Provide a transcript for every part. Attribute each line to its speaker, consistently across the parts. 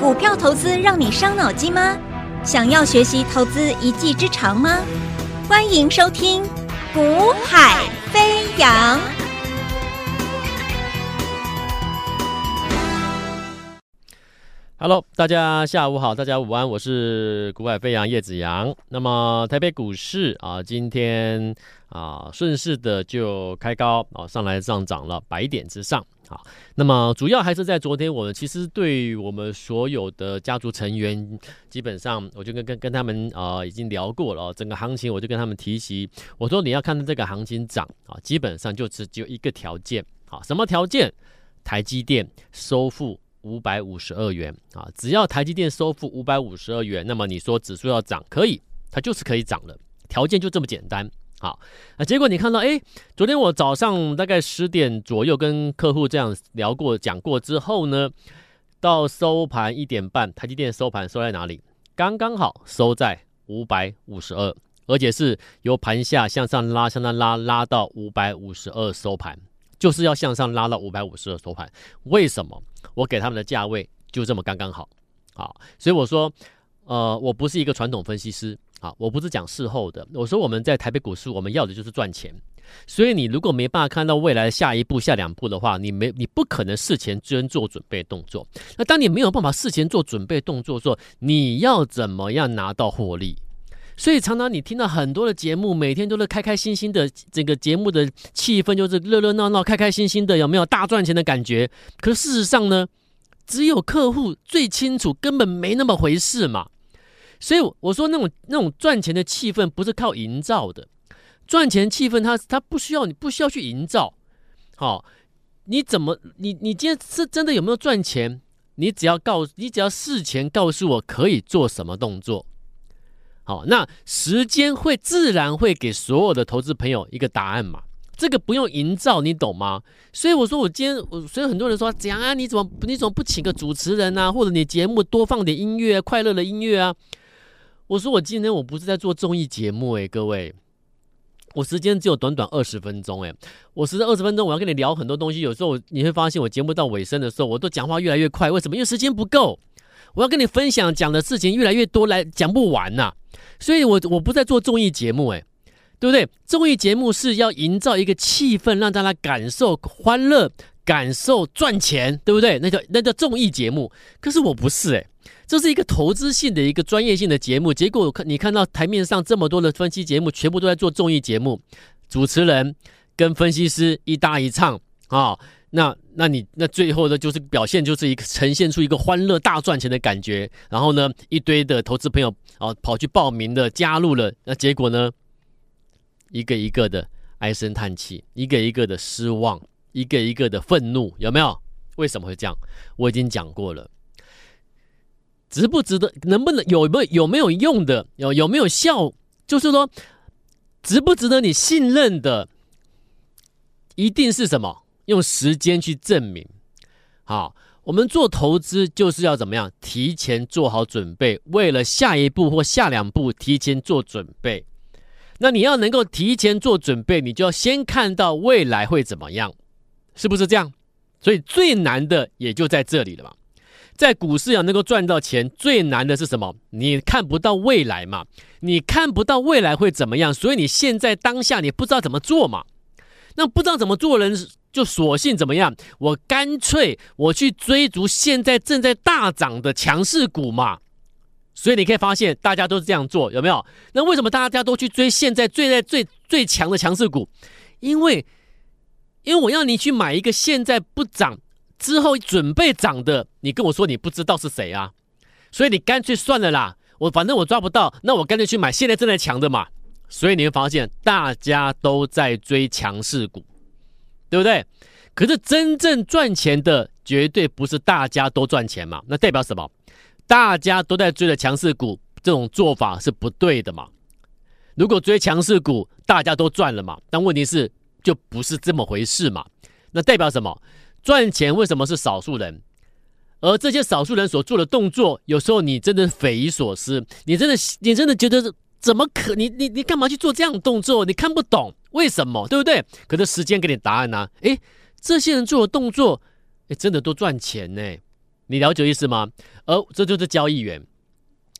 Speaker 1: 股票投资让你伤脑筋吗？想要学习投资一技之长吗？欢迎收听《股海飞扬》。
Speaker 2: Hello，大家下午好，大家午安，我是股海飞扬叶子阳。那么台北股市啊，今天啊顺势的就开高啊，上来上涨了百点之上。好，那么主要还是在昨天，我们其实对我们所有的家族成员，基本上我就跟跟跟他们啊、已经聊过了，整个行情我就跟他们提及，我说你要看到这个行情涨啊，基本上就只有一个条件，好，什么条件？台积电收复。五百五十二元啊！只要台积电收复五百五十二元，那么你说指数要涨，可以，它就是可以涨了，条件就这么简单。好，啊结果你看到，哎，昨天我早上大概十点左右跟客户这样聊过、讲过之后呢，到收盘一点半，台积电收盘收在哪里？刚刚好收在五百五十二，而且是由盘下向上拉、向上拉，拉到五百五十二收盘。就是要向上拉到五百五十二收盘，为什么？我给他们的价位就这么刚刚好，好，所以我说，呃，我不是一个传统分析师，啊，我不是讲事后的。我说我们在台北股市，我们要的就是赚钱。所以你如果没办法看到未来的下一步、下两步的话，你没，你不可能事前先做准备动作。那当你没有办法事前做准备动作的时候，你要怎么样拿到获利？所以常常你听到很多的节目，每天都是开开心心的，这个节目的气氛就是热热闹闹、开开心心的，有没有大赚钱的感觉？可事实上呢，只有客户最清楚，根本没那么回事嘛。所以我说那种那种赚钱的气氛不是靠营造的，赚钱气氛它它不需要你不需要去营造。好，你怎么你你今天是真的有没有赚钱？你只要告你只要事前告诉我可以做什么动作。好，那时间会自然会给所有的投资朋友一个答案嘛？这个不用营造，你懂吗？所以我说，我今天，我所以很多人说，怎样啊？你怎么你怎么不请个主持人啊？或者你节目多放点音乐，快乐的音乐啊？我说我今天我不是在做综艺节目诶，各位，我时间只有短短二十分钟诶，我实在二十分钟我要跟你聊很多东西，有时候你会发现我节目到尾声的时候，我都讲话越来越快，为什么？因为时间不够，我要跟你分享讲的事情越来越多，来讲不完呐、所以我，我不在做综艺节目，诶，对不对？综艺节目是要营造一个气氛，让大家感受欢乐，感受赚钱，对不对？那叫那叫综艺节目。可是我不是，诶，这是一个投资性的一个专业性的节目。结果我，看你看到台面上这么多的分析节目，全部都在做综艺节目，主持人跟分析师一搭一唱啊。那，那你那最后的就是表现，就是一个呈现出一个欢乐大赚钱的感觉。然后呢，一堆的投资朋友啊跑去报名的加入了，那结果呢，一个一个的唉声叹气，一个一个的失望，一个一个的愤怒，有没有？为什么会这样？我已经讲过了，值不值得？能不能有没有有没有用的？有有没有效？就是说，值不值得你信任的？一定是什么？用时间去证明，好，我们做投资就是要怎么样？提前做好准备，为了下一步或下两步提前做准备。那你要能够提前做准备，你就要先看到未来会怎么样，是不是这样？所以最难的也就在这里了嘛。在股市要能够赚到钱，最难的是什么？你看不到未来嘛，你看不到未来会怎么样，所以你现在当下你不知道怎么做嘛。那不知道怎么做人。就索性怎么样？我干脆我去追逐现在正在大涨的强势股嘛。所以你可以发现，大家都是这样做，有没有？那为什么大家都去追现在最在最最强的强势股？因为，因为我要你去买一个现在不涨之后准备涨的，你跟我说你不知道是谁啊？所以你干脆算了啦，我反正我抓不到，那我干脆去买现在正在强的嘛。所以你会发现，大家都在追强势股。对不对？可是真正赚钱的绝对不是大家都赚钱嘛？那代表什么？大家都在追的强势股，这种做法是不对的嘛？如果追强势股，大家都赚了嘛？但问题是，就不是这么回事嘛？那代表什么？赚钱为什么是少数人？而这些少数人所做的动作，有时候你真的匪夷所思，你真的你真的觉得怎么可？你你你干嘛去做这样的动作？你看不懂。为什么？对不对？可是时间给你答案呢、啊。诶，这些人做的动作，诶，真的都赚钱呢。你了解意思吗？而这就是交易员。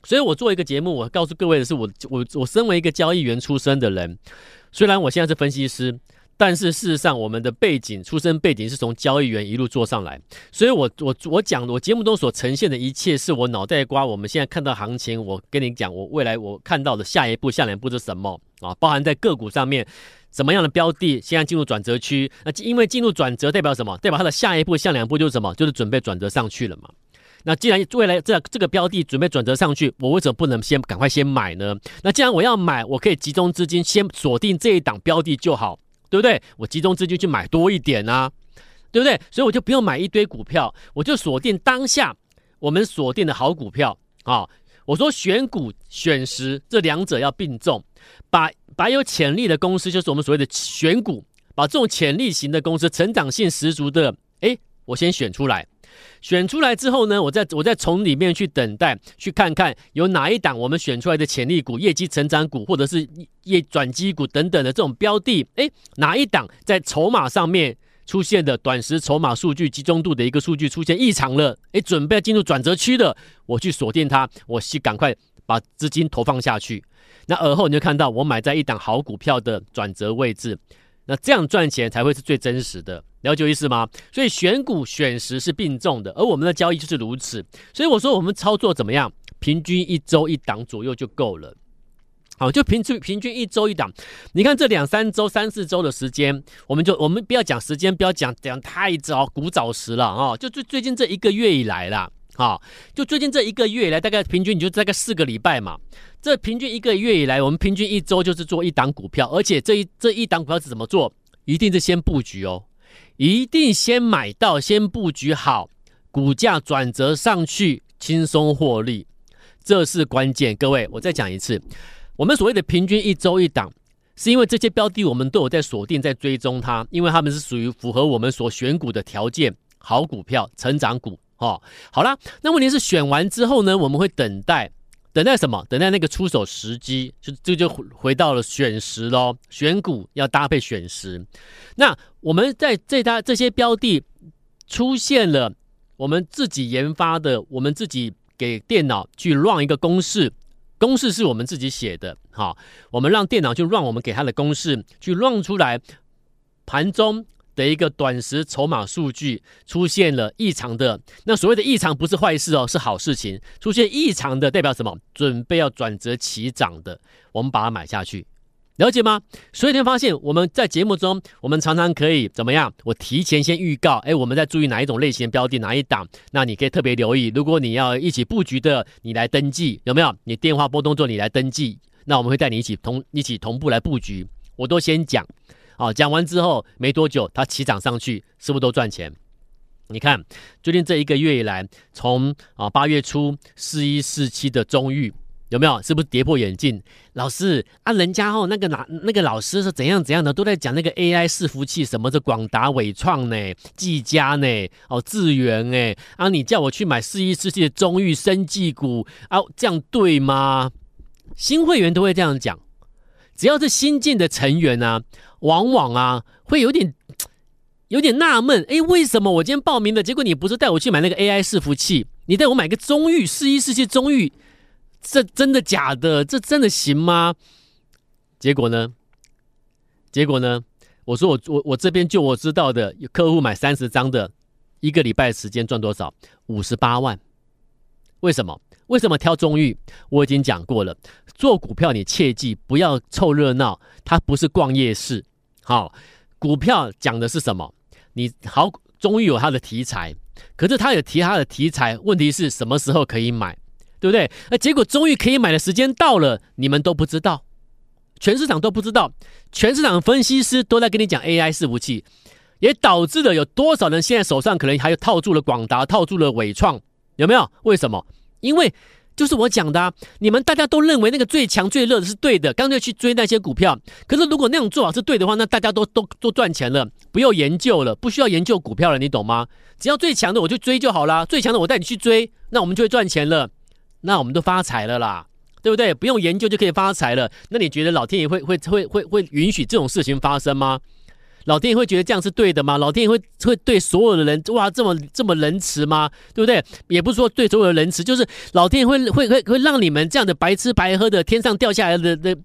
Speaker 2: 所以我做一个节目，我告诉各位的是，我我我身为一个交易员出身的人，虽然我现在是分析师。但是事实上，我们的背景、出身背景是从交易员一路做上来，所以我我我讲我节目中所呈现的一切，是我脑袋瓜。我们现在看到行情，我跟你讲，我未来我看到的下一步、下两步是什么啊？包含在个股上面，什么样的标的现在进入转折区？那因为进入转折代表什么？代表它的下一步、下两步就是什么？就是准备转折上去了嘛。那既然未来这这个标的准备转折上去，我为什么不能先赶快先买呢？那既然我要买，我可以集中资金先锁定这一档标的就好。对不对？我集中资金去买多一点啊，对不对？所以我就不用买一堆股票，我就锁定当下我们锁定的好股票啊。我说选股选时这两者要并重，把把有潜力的公司，就是我们所谓的选股，把这种潜力型的公司、成长性十足的，哎，我先选出来。选出来之后呢，我再我再从里面去等待，去看看有哪一档我们选出来的潜力股、业绩成长股，或者是业转机股等等的这种标的，诶，哪一档在筹码上面出现的短时筹码数据集中度的一个数据出现异常了，诶，准备进入转折区的，我去锁定它，我去赶快把资金投放下去。那而后你就看到我买在一档好股票的转折位置，那这样赚钱才会是最真实的。了解意思吗？所以选股选时是并重的，而我们的交易就是如此。所以我说我们操作怎么样？平均一周一档左右就够了。好，就平均平均一周一档。你看这两三周、三四周的时间，我们就我们不要讲时间，不要讲讲太早古早时了啊、就最最近这一个月以来啦，啊，就最近这一个月以来，大概平均你就大概四个礼拜嘛。这平均一个月以来，我们平均一周就是做一档股票，而且这一这一档股票是怎么做？一定是先布局哦。一定先买到，先布局好，股价转折上去，轻松获利，这是关键。各位，我再讲一次，我们所谓的平均一周一档，是因为这些标的我们都有在锁定，在追踪它，因为它们是属于符合我们所选股的条件，好股票、成长股。哦，好啦，那问题是选完之后呢，我们会等待。等待什么？等待那个出手时机，就这就回到了选时喽。选股要搭配选时。那我们在这搭这些标的出现了，我们自己研发的，我们自己给电脑去 run 一个公式，公式是我们自己写的。好，我们让电脑去 run 我们给它的公式，去 run 出来盘中。的一个短时筹码数据出现了异常的，那所谓的异常不是坏事哦，是好事情。出现异常的代表什么？准备要转折起涨的，我们把它买下去，了解吗？所以你会发现我们在节目中，我们常常可以怎么样？我提前先预告，哎，我们在注意哪一种类型的标的，哪一档？那你可以特别留意。如果你要一起布局的，你来登记，有没有？你电话拨动作，你来登记，那我们会带你一起同一起同步来布局。我都先讲。好，讲完之后没多久，它起涨上去，是不是都赚钱？你看，最近这一个月以来，从啊八月初四一四七的中裕有没有？是不是跌破眼镜？老师啊，人家哦那个哪那个老师是怎样怎样的，都在讲那个 AI 伺服器什么的，广达、伟创呢，技嘉呢，哦智源哎，啊你叫我去买四一四七的中裕生技股啊，这样对吗？新会员都会这样讲，只要是新进的成员、啊。往往啊，会有点 有点纳闷，诶，为什么我今天报名的结果你不是带我去买那个 AI 伺服器，你带我买个中域四一四七中域，这真的假的？这真的行吗？结果呢？结果呢？我说我我我这边就我知道的，有客户买三十张的，一个礼拜时间赚多少？五十八万。为什么？为什么挑中裕？我已经讲过了，做股票你切记不要凑热闹，它不是逛夜市。好，股票讲的是什么？你好，中裕有它的题材，可是它有提它的题材，问题是什么时候可以买，对不对？那结果中裕可以买的时间到了，你们都不知道，全市场都不知道，全市场分析师都在跟你讲 AI 伺服器，也导致了有多少人现在手上可能还有套住了广达，套住了纬创，有没有？为什么？因为。就是我讲的啊，你们大家都认为那个最强最热的是对的，干脆去追那些股票。可是如果那种做法是对的话，那大家都都都赚钱了，不用研究了，不需要研究股票了，你懂吗？只要最强的我就追就好了，最强的我带你去追，那我们就会赚钱了，那我们都发财了啦，对不对？不用研究就可以发财了。那你觉得老天爷会会会会会允许这种事情发生吗？老天爷会觉得这样是对的吗？老天爷会会对所有的人哇这么这么仁慈吗？对不对？也不是说对所有的仁慈，就是老天爷会会会会让你们这样的白吃白喝的天上掉下来的的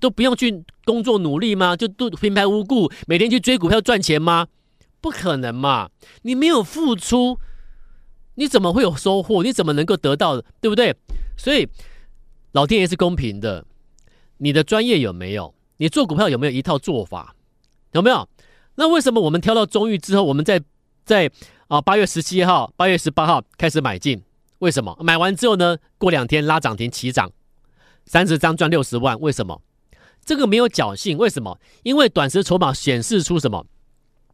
Speaker 2: 都不用去工作努力吗？就都平白无故每天去追股票赚钱吗？不可能嘛！你没有付出，你怎么会有收获？你怎么能够得到？对不对？所以老天爷是公平的。你的专业有没有？你做股票有没有一套做法？有没有？那为什么我们挑到中裕之后，我们在在啊八月十七号、八月十八号开始买进？为什么？买完之后呢？过两天拉涨停起涨，三十张赚六十万？为什么？这个没有侥幸？为什么？因为短时筹码显示出什么？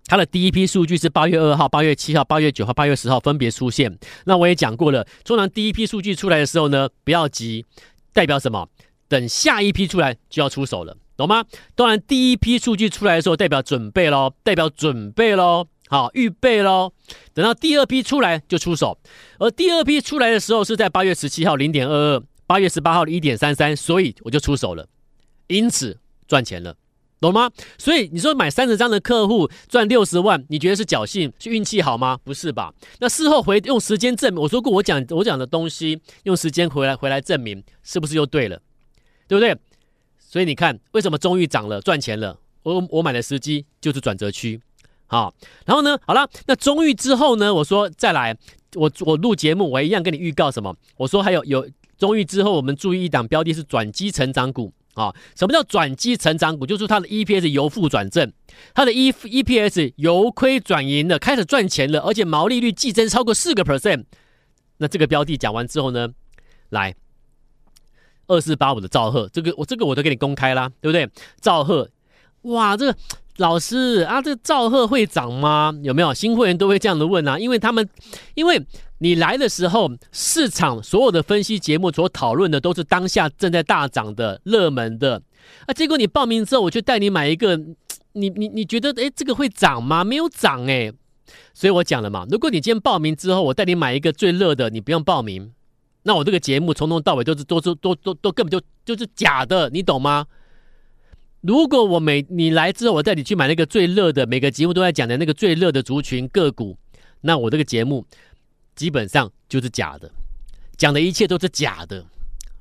Speaker 2: 它的第一批数据是八月二号、八月七号、八月九号、八月十号分别出现。那我也讲过了，通常第一批数据出来的时候呢，不要急，代表什么？等下一批出来就要出手了，懂吗？当然，第一批数据出来的时候，代表准备喽，代表准备喽，好，预备喽。等到第二批出来就出手，而第二批出来的时候是在八月十七号零点二二，八月十八号的一点三三，所以我就出手了，因此赚钱了，懂吗？所以你说买三十张的客户赚六十万，你觉得是侥幸是运气好吗？不是吧？那事后回用时间证明，我说过我讲我讲的东西，用时间回来回来证明，是不是又对了？对不对？所以你看，为什么中裕涨了，赚钱了？我我买的时机就是转折区，好。然后呢，好了，那中裕之后呢？我说再来，我我录节目，我一样跟你预告什么？我说还有有中裕之后，我们注意一档标的是转机成长股啊。什么叫转机成长股？就是它的 EPS 由负转正，它的 E EPS 由亏转盈了，开始赚钱了，而且毛利率季增超过四个 percent。那这个标的讲完之后呢，来。二四八五的赵赫，这个我这个我都给你公开啦，对不对？赵赫，哇，这个老师啊，这个兆赫会涨吗？有没有新会员都会这样的问啊？因为他们，因为你来的时候，市场所有的分析节目所讨论的都是当下正在大涨的热门的啊，结果你报名之后，我就带你买一个，你你你觉得诶，这个会涨吗？没有涨诶。所以我讲了嘛，如果你今天报名之后，我带你买一个最热的，你不用报名。那我这个节目从头到尾都是都是都都都根本就就是假的，你懂吗？如果我每你来之后，我带你去买那个最热的，每个节目都在讲的那个最热的族群个股，那我这个节目基本上就是假的，讲的一切都是假的，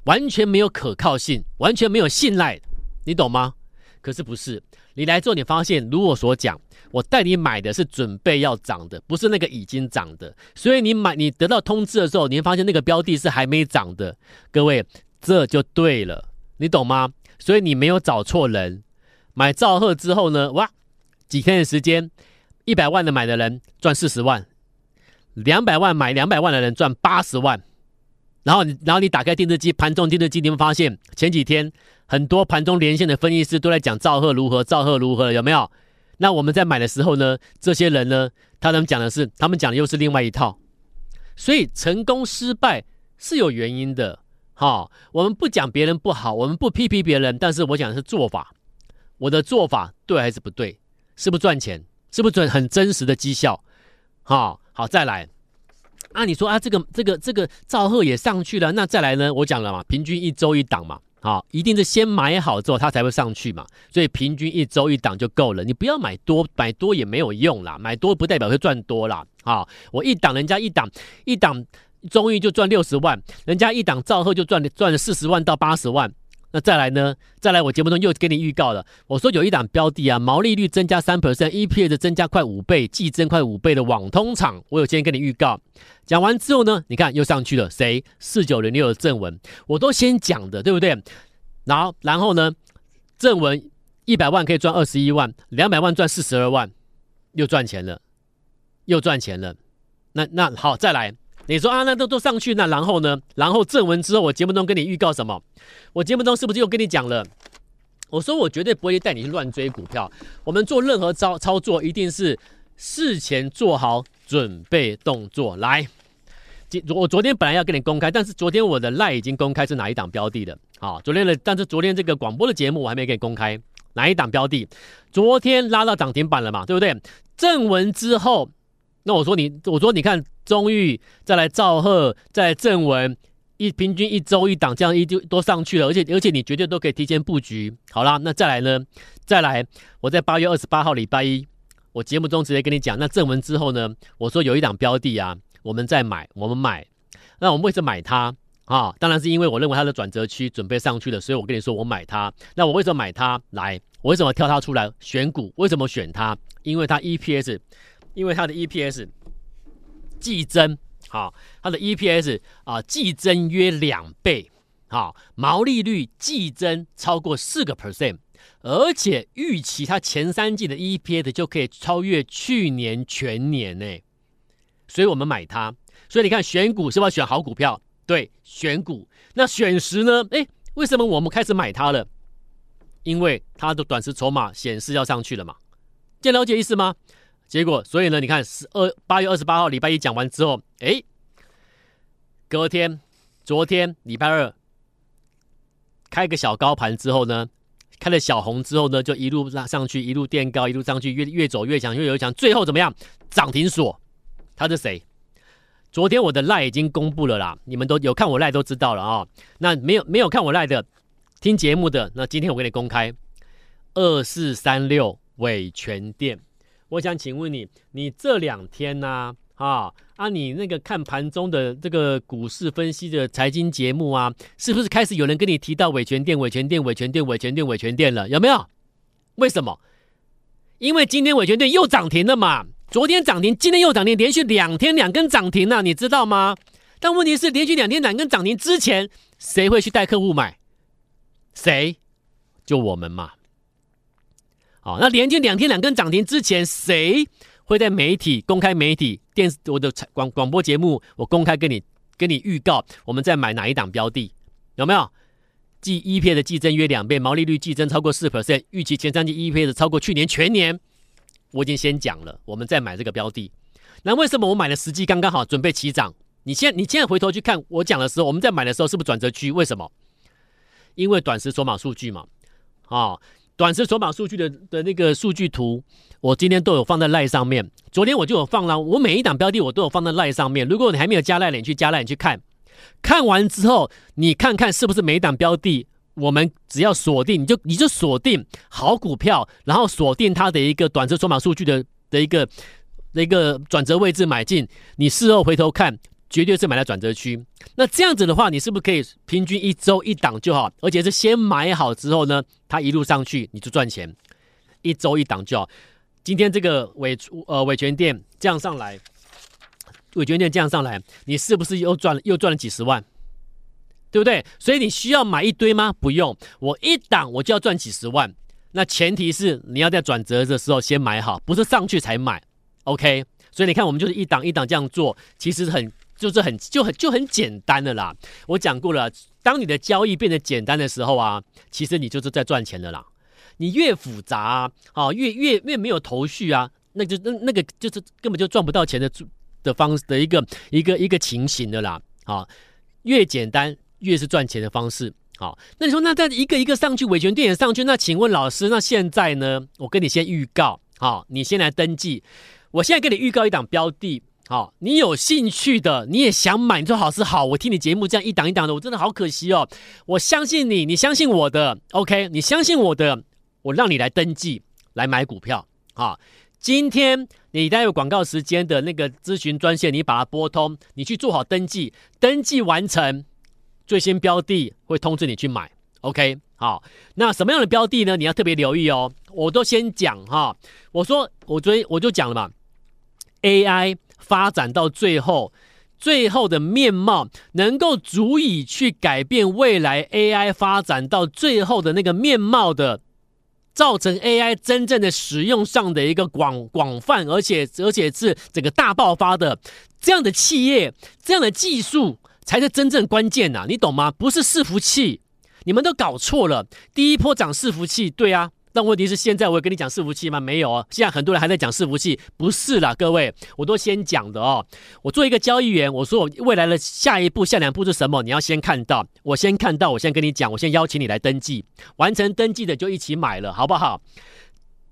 Speaker 2: 完全没有可靠性，完全没有信赖，你懂吗？可是不是，你来之后你发现，如我所讲。我带你买的是准备要涨的，不是那个已经涨的。所以你买，你得到通知的时候，你会发现那个标的是还没涨的。各位，这就对了，你懂吗？所以你没有找错人。买兆赫之后呢，哇，几天的时间，一百万的买的人赚四十万，两百万买两百万的人赚八十万。然后你，然后你打开电视机，盘中电视机，你会发现前几天很多盘中连线的分析师都在讲赵赫如何，赵赫如何，有没有？那我们在买的时候呢，这些人呢，他们讲的是，他们讲的又是另外一套，所以成功失败是有原因的。好，我们不讲别人不好，我们不批评别人，但是我讲的是做法，我的做法对还是不对？是不赚钱？是不是很真实的绩效？好，好，再来。啊，你说啊，这个这个这个赵赫也上去了，那再来呢？我讲了嘛，平均一周一档嘛。好，一定是先买好之后，它才会上去嘛。所以平均一周一档就够了。你不要买多，买多也没有用啦。买多不代表会赚多啦。好，我一档人家一档一档，终于就赚六十万，人家一档赵赫就赚赚了四十万到八十万。那再来呢？再来，我节目中又给你预告了。我说有一档标的啊，毛利率增加三 percent，EPS 增加快五倍，季增快五倍的网通厂，我有先跟你预告。讲完之后呢，你看又上去了，谁？四九零六的正文，我都先讲的，对不对？然后，然后呢，正文一百万可以赚二十一万，两百万赚四十二万，又赚钱了，又赚钱了。那那好，再来。你说啊，那都都上去，那然后呢？然后正文之后，我节目中跟你预告什么？我节目中是不是又跟你讲了？我说我绝对不会带你去乱追股票。我们做任何操操作，一定是事前做好准备动作。来，我昨天本来要跟你公开，但是昨天我的赖已经公开是哪一档标的的。好，昨天的，但是昨天这个广播的节目我还没给你公开哪一档标的。昨天拉到涨停板了嘛？对不对？正文之后。那我说你，我说你看中裕，再来兆赫，再来正文，一平均一周一档，这样一就都上去了，而且而且你绝对都可以提前布局。好啦，那再来呢？再来，我在八月二十八号礼拜一，我节目中直接跟你讲，那正文之后呢，我说有一档标的啊，我们再买，我们买。那我们为什么买它啊？当然是因为我认为它的转折区准备上去了，所以我跟你说我买它。那我为什么买它？来，我为什么挑它出来选股？为什么选它？因为它 EPS，因为它的 EPS 季增。好，它的 EPS 啊，季增约两倍，好，毛利率季增超过四个 percent，而且预期它前三季的 EPS 就可以超越去年全年呢，所以我们买它。所以你看选股是不是要选好股票？对，选股。那选时呢？诶，为什么我们开始买它了？因为它的短时筹码显示要上去了嘛，这了解意思吗？结果，所以呢，你看十二八月二十八号礼拜一讲完之后，哎，隔天，昨天礼拜二开个小高盘之后呢，开了小红之后呢，就一路拉上去，一路垫高，一路上去，越越走越强，越走越强，最后怎么样？涨停锁，他是谁？昨天我的赖已经公布了啦，你们都有看我赖都知道了啊、哦。那没有没有看我赖的，听节目的，那今天我给你公开二四三六伟诠电。我想请问你，你这两天呢、啊？啊，你那个看盘中的这个股市分析的财经节目啊，是不是开始有人跟你提到伟诠电、伟诠电、伟诠电、伟诠电、伟诠电了？有没有？为什么？因为今天伟诠电又涨停了嘛。昨天涨停，今天又涨停，连续两天两根涨停了，你知道吗？但问题是，连续两天两根涨停之前，谁会去带客户买？谁？就我们嘛。那连续两天两根涨停之前，谁会在媒体公开媒体电视我的广广播节目，我公开跟你跟你预告，我们在买哪一档标的？有没有？即 EPS 的季增约两倍，毛利率季增超过四 percent，预期前三季 EPS 超过去年全年。我已经先讲了，我们在买这个标的。那为什么我买的时机刚刚好，准备起涨？你现你现在回头去看我讲的时候，我们在买的时候是不是转折区？为什么？因为短时筹码数据嘛，啊、哦。短时筹码数据的的那个数据图，我今天都有放在赖上面。昨天我就有放了，我每一档标的我都有放在赖上面。如果你还没有加赖，你去加赖，你去看。看完之后，你看看是不是每一档标的，我们只要锁定，你就你就锁定好股票，然后锁定它的一个短时筹码数据的的一个的一个转折位置买进。你事后回头看。绝对是买在转折区，那这样子的话，你是不是可以平均一周一档就好？而且是先买好之后呢，它一路上去你就赚钱，一周一档就好。今天这个伟呃伟权店这样上来，伟权店这样上来，你是不是又赚又赚了几十万？对不对？所以你需要买一堆吗？不用，我一档我就要赚几十万。那前提是你要在转折的时候先买好，不是上去才买。OK，所以你看我们就是一档一档这样做，其实很。就是很就很就很简单的啦。我讲过了，当你的交易变得简单的时候啊，其实你就是在赚钱的啦。你越复杂啊，啊越越越没有头绪啊，那就那那个就是根本就赚不到钱的的方式的一个一个一个情形的啦。啊，越简单越是赚钱的方式。好，那你说那在一个一个上去，维权电影上去，那请问老师，那现在呢？我跟你先预告，好，你先来登记。我现在给你预告一档标的。好，你有兴趣的，你也想买，你说好是好。我听你节目这样一档一档的，我真的好可惜哦。我相信你，你相信我的，OK？你相信我的，我让你来登记来买股票。好，今天你待有广告时间的那个咨询专线，你把它拨通，你去做好登记，登记完成，最新标的会通知你去买。OK？好，那什么样的标的呢？你要特别留意哦。我都先讲哈，我说我昨天我就讲了嘛，AI。发展到最后，最后的面貌能够足以去改变未来 AI 发展到最后的那个面貌的，造成 AI 真正的使用上的一个广广泛，而且而且是整个大爆发的这样的企业，这样的技术才是真正关键呐，你懂吗？不是伺服器，你们都搞错了。第一波涨伺服器，对啊。但问题是，现在我有跟你讲伺服器吗？没有哦。现在很多人还在讲伺服器，不是啦，各位，我都先讲的哦。我做一个交易员，我说我未来的下一步、下两步是什么？你要先看到，我先看到，我先跟你讲，我先邀请你来登记，完成登记的就一起买了，好不好？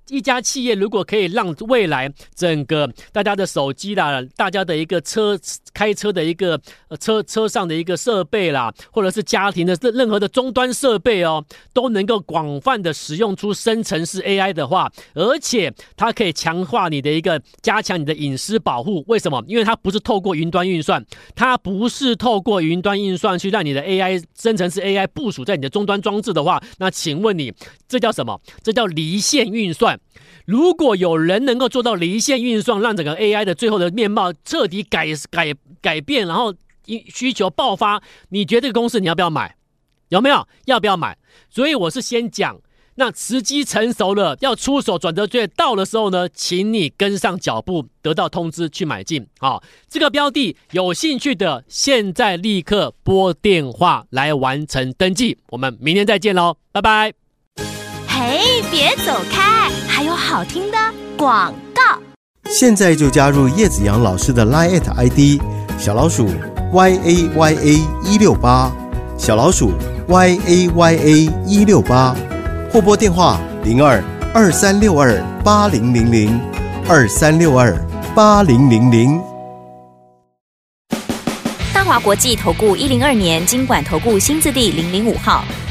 Speaker 2: 一家企业如果可以让未来整个大家的手机啦，大家的一个车开车的一个车车上的一个设备啦，或者是家庭的任何的终端设备哦，都能够广泛的使用出生成式 AI 的话，而且它可以强化你的一个加强你的隐私保护。为什么？因为它不是透过云端运算，它不是透过云端运算去让你的 AI 生成式 AI 部署在你的终端装置的话，那请问你这叫什么？这叫离线运算。如果有人能够做到离线运算，让整个 AI 的最后的面貌彻底改改改变，然后需求爆发，你觉得这个公司你要不要买？有没有？要不要买？所以我是先讲，那时机成熟了，要出手转折点到的时候呢，请你跟上脚步，得到通知去买进。好，这个标的有兴趣的，现在立刻拨电话来完成登记。我们明天再见喽，拜拜。
Speaker 1: 嘿，别走开，还有好听的广告。
Speaker 3: 现在就加入叶子阳老师的 Line ID 小老鼠 y a y a 一六八，小老鼠 y a y a 一六八，或拨电话零二二三六二八零零零二三六二八零零零。
Speaker 4: 大华国际投顾一零二年经管投顾新字第零零五号。